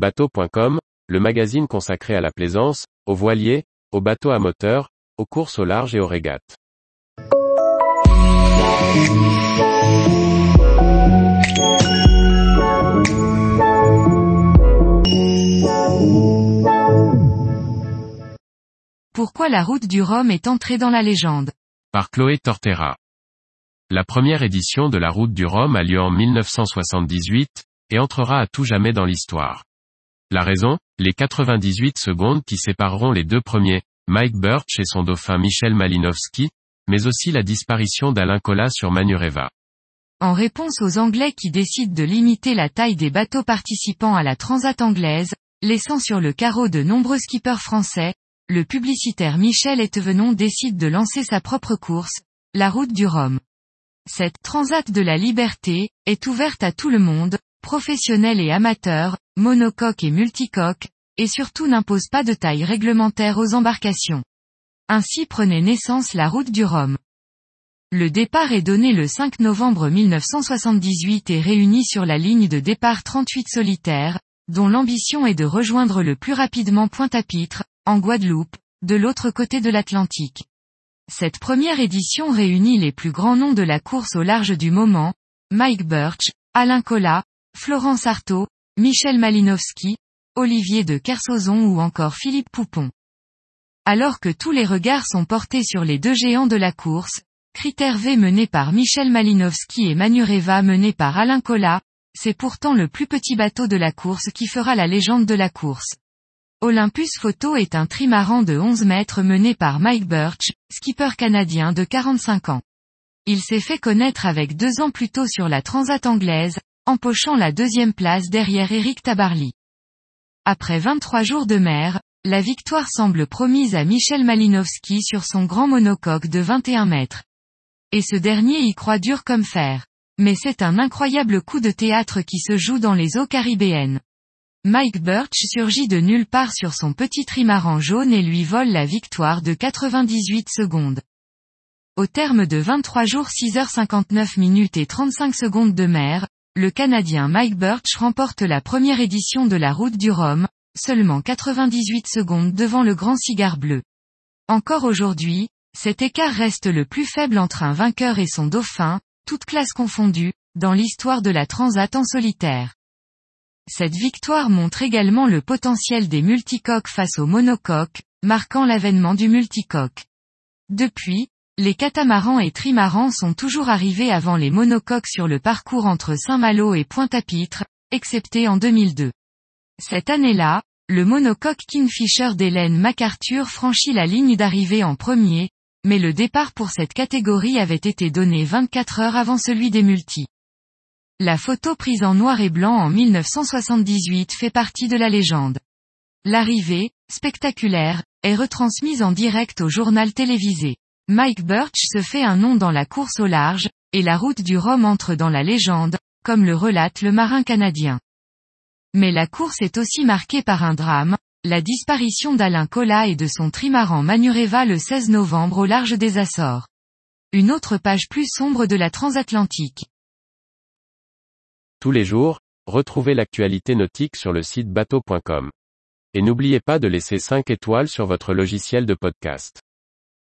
Bateau.com, le magazine consacré à la plaisance, aux voiliers, aux bateaux à moteur, aux courses au large et aux régates. Pourquoi la route du Rhum est entrée dans la légende? Par Chloé Tortera. La première édition de la route du Rhum a lieu en 1978, et entrera à tout jamais dans l'histoire. La raison, les 98 secondes qui sépareront les deux premiers, Mike Birch et son dauphin Michel Malinowski, mais aussi la disparition d'Alain Colas sur Manureva. En réponse aux Anglais qui décident de limiter la taille des bateaux participant à la Transat anglaise, laissant sur le carreau de nombreux skippers français, le publicitaire Michel Etevenon décide de lancer sa propre course, la route du Rhum. Cette Transat de la Liberté est ouverte à tout le monde, professionnels et amateurs, monocoque et multicoque, et surtout n'impose pas de taille réglementaire aux embarcations. Ainsi prenait naissance la route du Rhum. Le départ est donné le 5 novembre 1978 et réunit sur la ligne de départ 38 solitaires, dont l'ambition est de rejoindre le plus rapidement Pointe-à-Pitre, en Guadeloupe, de l'autre côté de l'Atlantique. Cette première édition réunit les plus grands noms de la course au large du moment, Mike Birch, Alain Collat, Florence Artaud, Michel Malinowski, Olivier de Kersozon ou encore Philippe Poupon. Alors que tous les regards sont portés sur les deux géants de la course, Critère V mené par Michel Malinowski et Manureva mené par Alain Collat, c'est pourtant le plus petit bateau de la course qui fera la légende de la course. Olympus Photo est un trimaran de 11 mètres mené par Mike Birch, skipper canadien de 45 ans. Il s'est fait connaître avec deux ans plus tôt sur la Transat anglaise, empochant la deuxième place derrière Eric Tabarly. Après 23 jours de mer, la victoire semble promise à Michel Malinowski sur son grand monocoque de 21 mètres. Et ce dernier y croit dur comme fer. Mais c'est un incroyable coup de théâtre qui se joue dans les eaux caribéennes. Mike Birch surgit de nulle part sur son petit trimaran jaune et lui vole la victoire de 98 secondes. Au terme de 23 jours 6h59 minutes et 35 secondes de mer, le Canadien Mike Birch remporte la première édition de la route du Rhum, seulement 98 secondes devant le grand cigare bleu. Encore aujourd'hui, cet écart reste le plus faible entre un vainqueur et son dauphin, toutes classes confondues, dans l'histoire de la Transat en solitaire. Cette victoire montre également le potentiel des multicoques face aux monocoques, marquant l'avènement du multicoque. Depuis, les catamarans et trimarans sont toujours arrivés avant les monocoques sur le parcours entre Saint-Malo et Pointe-à-Pitre, excepté en 2002. Cette année-là, le monocoque Kingfisher d'Hélène MacArthur franchit la ligne d'arrivée en premier, mais le départ pour cette catégorie avait été donné 24 heures avant celui des multis. La photo prise en noir et blanc en 1978 fait partie de la légende. L'arrivée, spectaculaire, est retransmise en direct au journal télévisé. Mike Birch se fait un nom dans la course au large, et la route du Rhum entre dans la légende, comme le relate le marin canadien. Mais la course est aussi marquée par un drame, la disparition d'Alain Collat et de son trimaran Manureva le 16 novembre au large des Açores. Une autre page plus sombre de la transatlantique. Tous les jours, retrouvez l'actualité nautique sur le site bateau.com. Et n'oubliez pas de laisser 5 étoiles sur votre logiciel de podcast.